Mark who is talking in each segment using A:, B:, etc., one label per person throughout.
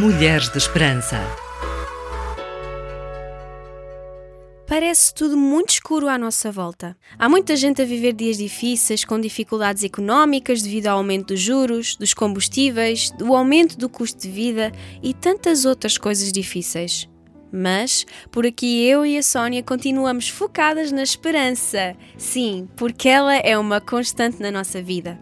A: Mulheres de Esperança.
B: Parece tudo muito escuro à nossa volta. Há muita gente a viver dias difíceis, com dificuldades económicas devido ao aumento dos juros, dos combustíveis, do aumento do custo de vida e tantas outras coisas difíceis. Mas, por aqui eu e a Sónia continuamos focadas na esperança. Sim, porque ela é uma constante na nossa vida.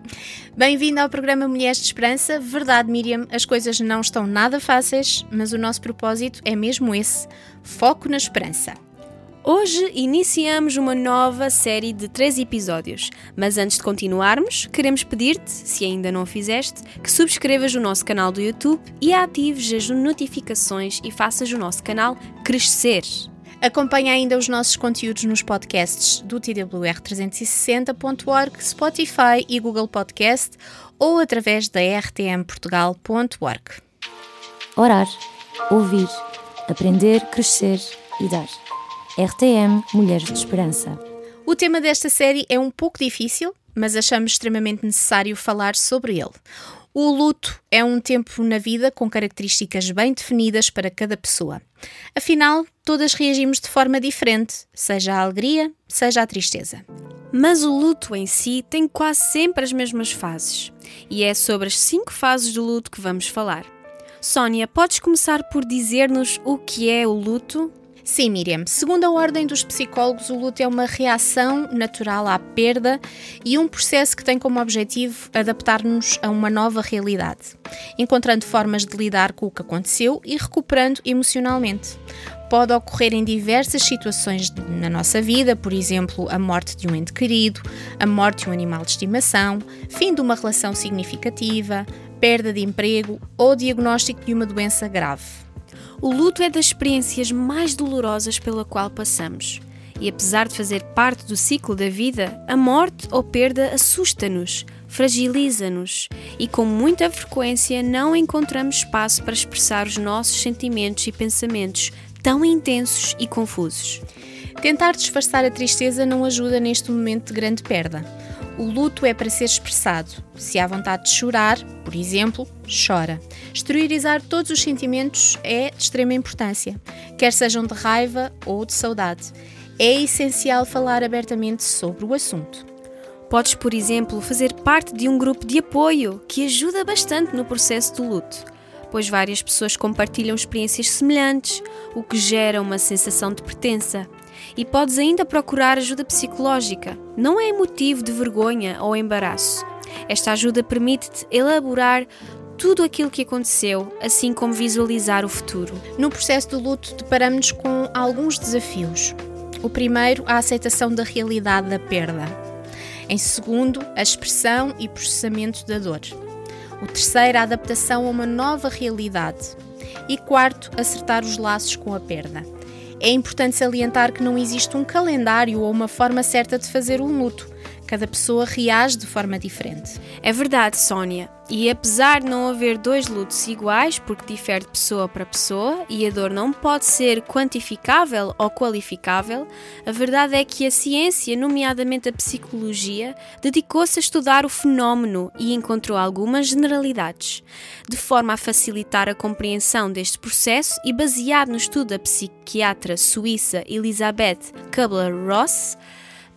C: Bem-vindo ao programa Mulheres de Esperança. Verdade, Miriam, as coisas não estão nada fáceis, mas o nosso propósito é mesmo esse: foco na esperança.
B: Hoje iniciamos uma nova série de três episódios, mas antes de continuarmos, queremos pedir-te, se ainda não o fizeste, que subscrevas o nosso canal do YouTube e atives as notificações e faças o nosso canal crescer.
C: Acompanhe ainda os nossos conteúdos nos podcasts do twr360.org, Spotify e Google Podcast ou através da rtmportugal.org.
D: Orar, ouvir, aprender, crescer e dar. RTM Mulheres de Esperança.
C: O tema desta série é um pouco difícil, mas achamos extremamente necessário falar sobre ele. O luto é um tempo na vida com características bem definidas para cada pessoa. Afinal, todas reagimos de forma diferente, seja a alegria, seja a tristeza.
B: Mas o luto em si tem quase sempre as mesmas fases. E é sobre as cinco fases do luto que vamos falar. Sónia, podes começar por dizer-nos o que é o luto?
C: Sim, Miriam. Segundo a ordem dos psicólogos, o luto é uma reação natural à perda e um processo que tem como objetivo adaptar-nos a uma nova realidade, encontrando formas de lidar com o que aconteceu e recuperando emocionalmente. Pode ocorrer em diversas situações na nossa vida, por exemplo, a morte de um ente querido, a morte de um animal de estimação, fim de uma relação significativa, perda de emprego ou diagnóstico de uma doença grave.
B: O luto é das experiências mais dolorosas pela qual passamos. E apesar de fazer parte do ciclo da vida, a morte ou perda assusta-nos, fragiliza-nos e com muita frequência não encontramos espaço para expressar os nossos sentimentos e pensamentos tão intensos e confusos.
C: Tentar disfarçar a tristeza não ajuda neste momento de grande perda. O luto é para ser expressado. Se há vontade de chorar, por exemplo, chora. Exteriorizar todos os sentimentos é de extrema importância, quer sejam de raiva ou de saudade. É essencial falar abertamente sobre o assunto.
B: Podes, por exemplo, fazer parte de um grupo de apoio que ajuda bastante no processo do luto, pois várias pessoas compartilham experiências semelhantes, o que gera uma sensação de pertença e podes ainda procurar ajuda psicológica. Não é motivo de vergonha ou embaraço. Esta ajuda permite-te elaborar tudo aquilo que aconteceu, assim como visualizar o futuro.
C: No processo do luto, deparamos-nos com alguns desafios. O primeiro, a aceitação da realidade da perda. Em segundo, a expressão e processamento da dor. O terceiro, a adaptação a uma nova realidade. E quarto, acertar os laços com a perda. É importante salientar que não existe um calendário ou uma forma certa de fazer um luto. Cada pessoa reage de forma diferente.
B: É verdade, Sónia. E apesar de não haver dois lutos iguais, porque difere de pessoa para pessoa e a dor não pode ser quantificável ou qualificável, a verdade é que a ciência, nomeadamente a psicologia, dedicou-se a estudar o fenómeno e encontrou algumas generalidades, de forma a facilitar a compreensão deste processo e baseado no estudo da psiquiatra suíça Elizabeth Kubler-Ross,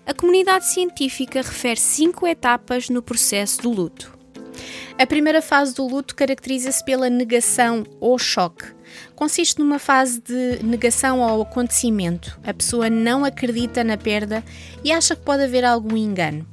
B: a comunidade científica refere cinco etapas no processo do luto.
C: A primeira fase do luto caracteriza-se pela negação ou choque. Consiste numa fase de negação ao acontecimento. A pessoa não acredita na perda e acha que pode haver algum engano.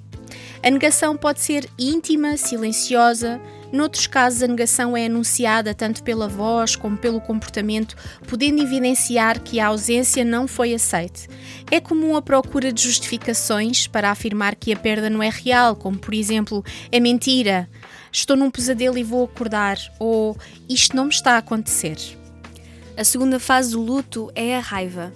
C: A negação pode ser íntima, silenciosa, Noutros casos, a negação é anunciada tanto pela voz como pelo comportamento, podendo evidenciar que a ausência não foi aceite. É comum a procura de justificações para afirmar que a perda não é real, como por exemplo, é mentira, estou num pesadelo e vou acordar, ou isto não me está a acontecer.
B: A segunda fase do luto é a raiva.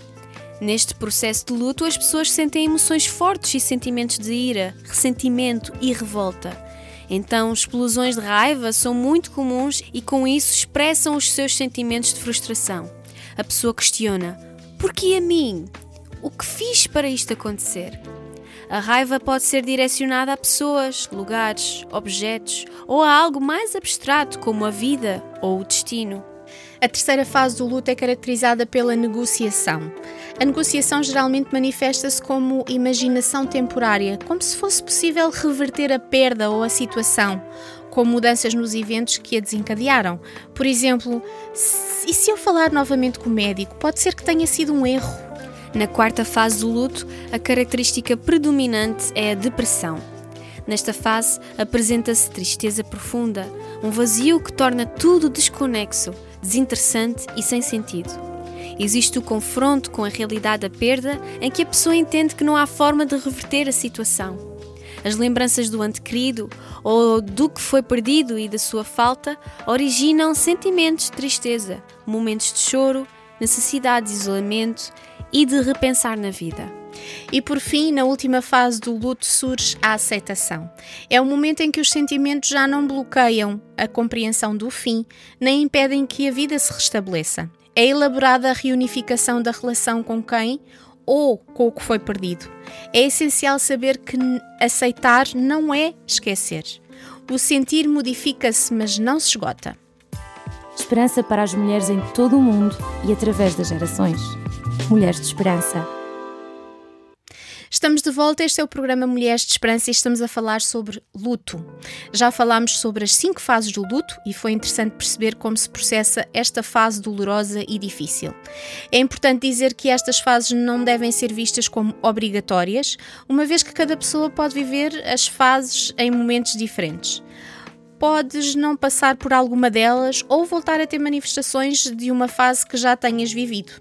B: Neste processo de luto, as pessoas sentem emoções fortes e sentimentos de ira, ressentimento e revolta. Então, explosões de raiva são muito comuns e com isso expressam os seus sentimentos de frustração. A pessoa questiona: por que a mim? O que fiz para isto acontecer? A raiva pode ser direcionada a pessoas, lugares, objetos ou a algo mais abstrato como a vida ou o destino.
C: A terceira fase do luto é caracterizada pela negociação. A negociação geralmente manifesta-se como imaginação temporária, como se fosse possível reverter a perda ou a situação, com mudanças nos eventos que a desencadearam. Por exemplo, e se eu falar novamente com o médico, pode ser que tenha sido um erro.
B: Na quarta fase do luto, a característica predominante é a depressão. Nesta fase, apresenta-se tristeza profunda, um vazio que torna tudo desconexo, desinteressante e sem sentido. Existe o confronto com a realidade da perda, em que a pessoa entende que não há forma de reverter a situação. As lembranças do antequerido ou do que foi perdido e da sua falta originam sentimentos de tristeza, momentos de choro, necessidade de isolamento e de repensar na vida.
C: E por fim, na última fase do luto surge a aceitação. É o momento em que os sentimentos já não bloqueiam a compreensão do fim, nem impedem que a vida se restabeleça. É elaborada a reunificação da relação com quem ou com o que foi perdido. É essencial saber que aceitar não é esquecer. O sentir modifica-se, mas não se esgota.
D: Esperança para as mulheres em todo o mundo e através das gerações. Mulheres de Esperança.
C: Estamos de volta, este é o programa Mulheres de Esperança e estamos a falar sobre luto. Já falámos sobre as cinco fases do luto e foi interessante perceber como se processa esta fase dolorosa e difícil. É importante dizer que estas fases não devem ser vistas como obrigatórias, uma vez que cada pessoa pode viver as fases em momentos diferentes podes não passar por alguma delas ou voltar a ter manifestações de uma fase que já tenhas vivido.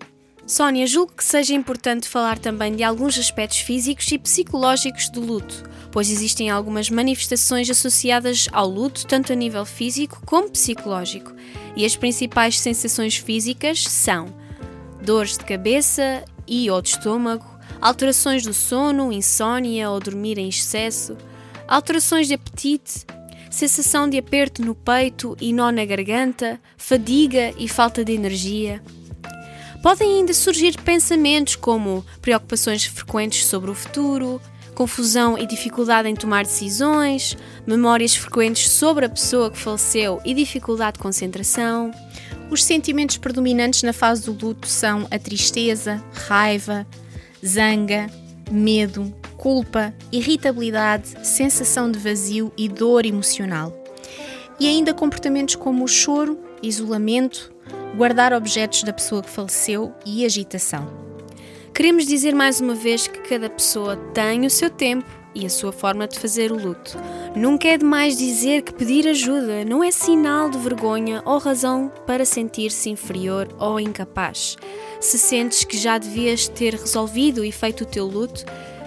B: Sónia, julgo que seja importante falar também de alguns aspectos físicos e psicológicos do luto, pois existem algumas manifestações associadas ao luto, tanto a nível físico como psicológico. E as principais sensações físicas são dores de cabeça e ou de estômago, alterações do sono, insônia ou dormir em excesso, alterações de apetite, sensação de aperto no peito e nó na garganta, fadiga e falta de energia podem ainda surgir pensamentos como preocupações frequentes sobre o futuro, confusão e dificuldade em tomar decisões, memórias frequentes sobre a pessoa que faleceu e dificuldade de concentração.
C: Os sentimentos predominantes na fase do luto são a tristeza, raiva, zanga, medo, culpa, irritabilidade, sensação de vazio e dor emocional. E ainda comportamentos como o choro, isolamento, guardar objetos da pessoa que faleceu e agitação.
B: Queremos dizer mais uma vez que cada pessoa tem o seu tempo e a sua forma de fazer o luto. Nunca é demais dizer que pedir ajuda não é sinal de vergonha ou razão para sentir-se inferior ou incapaz. Se sentes que já devias ter resolvido e feito o teu luto,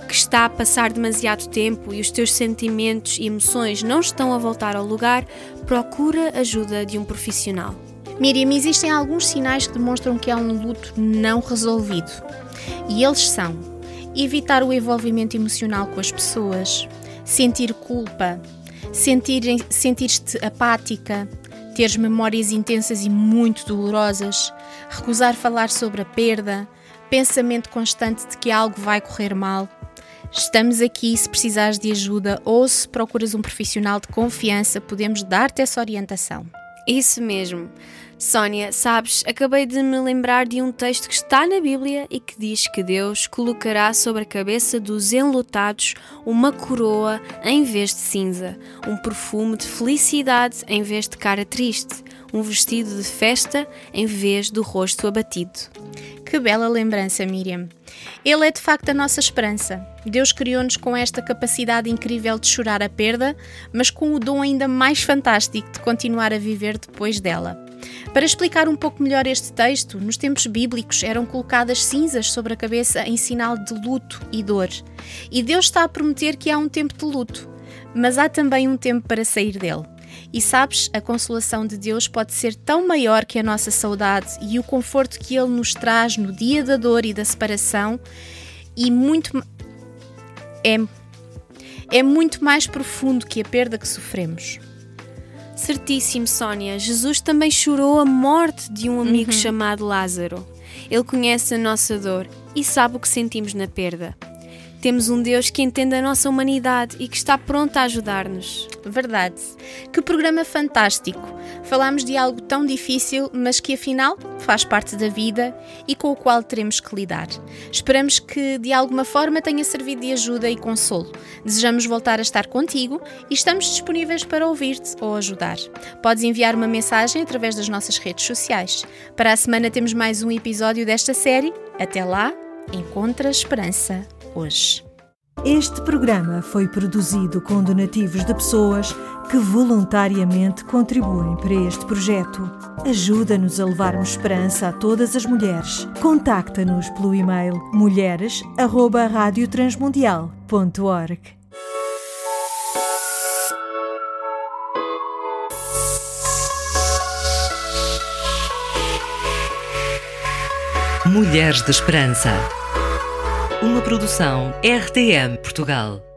B: que está a passar demasiado tempo e os teus sentimentos e emoções não estão a voltar ao lugar, procura ajuda de um profissional.
C: Miriam, existem alguns sinais que demonstram que há um luto não resolvido. E eles são evitar o envolvimento emocional com as pessoas, sentir culpa, sentir-te sentir apática, teres memórias intensas e muito dolorosas, recusar falar sobre a perda, pensamento constante de que algo vai correr mal. Estamos aqui se precisares de ajuda ou se procuras um profissional de confiança, podemos dar-te essa orientação.
B: Isso mesmo. Sónia, sabes, acabei de me lembrar de um texto que está na Bíblia e que diz que Deus colocará sobre a cabeça dos enlutados uma coroa em vez de cinza, um perfume de felicidade em vez de cara triste, um vestido de festa em vez do rosto abatido.
C: Que bela lembrança, Miriam. Ele é de facto a nossa esperança. Deus criou-nos com esta capacidade incrível de chorar a perda, mas com o dom ainda mais fantástico de continuar a viver depois dela. Para explicar um pouco melhor este texto, nos tempos bíblicos eram colocadas cinzas sobre a cabeça em sinal de luto e dor. E Deus está a prometer que há um tempo de luto, mas há também um tempo para sair dele. E sabes, a consolação de Deus pode ser tão maior que a nossa saudade e o conforto que Ele nos traz no dia da dor e da separação, e muito. É, é muito mais profundo que a perda que sofremos.
B: Certíssimo, Sónia. Jesus também chorou a morte de um amigo uhum. chamado Lázaro. Ele conhece a nossa dor e sabe o que sentimos na perda. Temos um Deus que entende a nossa humanidade e que está pronto a ajudar-nos.
C: Verdade. Que programa fantástico! Falámos de algo tão difícil, mas que afinal faz parte da vida e com o qual teremos que lidar. Esperamos que de alguma forma tenha servido de ajuda e consolo. Desejamos voltar a estar contigo e estamos disponíveis para ouvir-te ou ajudar. Podes enviar uma mensagem através das nossas redes sociais. Para a semana temos mais um episódio desta série. Até lá, encontra esperança hoje.
A: Este programa foi produzido com donativos de pessoas que voluntariamente contribuem para este projeto. Ajuda-nos a levarmos esperança a todas as mulheres. Contacta-nos pelo e-mail mulheres@radiotransmundial.org.
E: Mulheres de Esperança. Uma produção RTM Portugal.